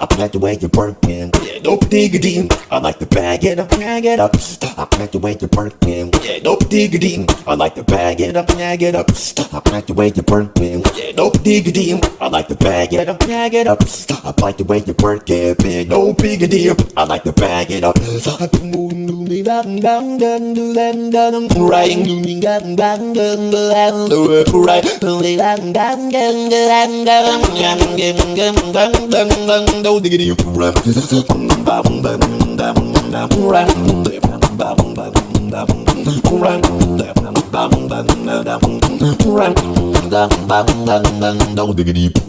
I like the way you're working. Yeah, no diggity. I like to bag it up, bag it up. I like the way you're working. Yeah, no diggity. I like to bag it up, bag it up. I like the way you're working. Yeah, no diggity. I like to bag it up, bag it up. I like the way you work it, big no biggity. I like to bag it up. Don't diggity.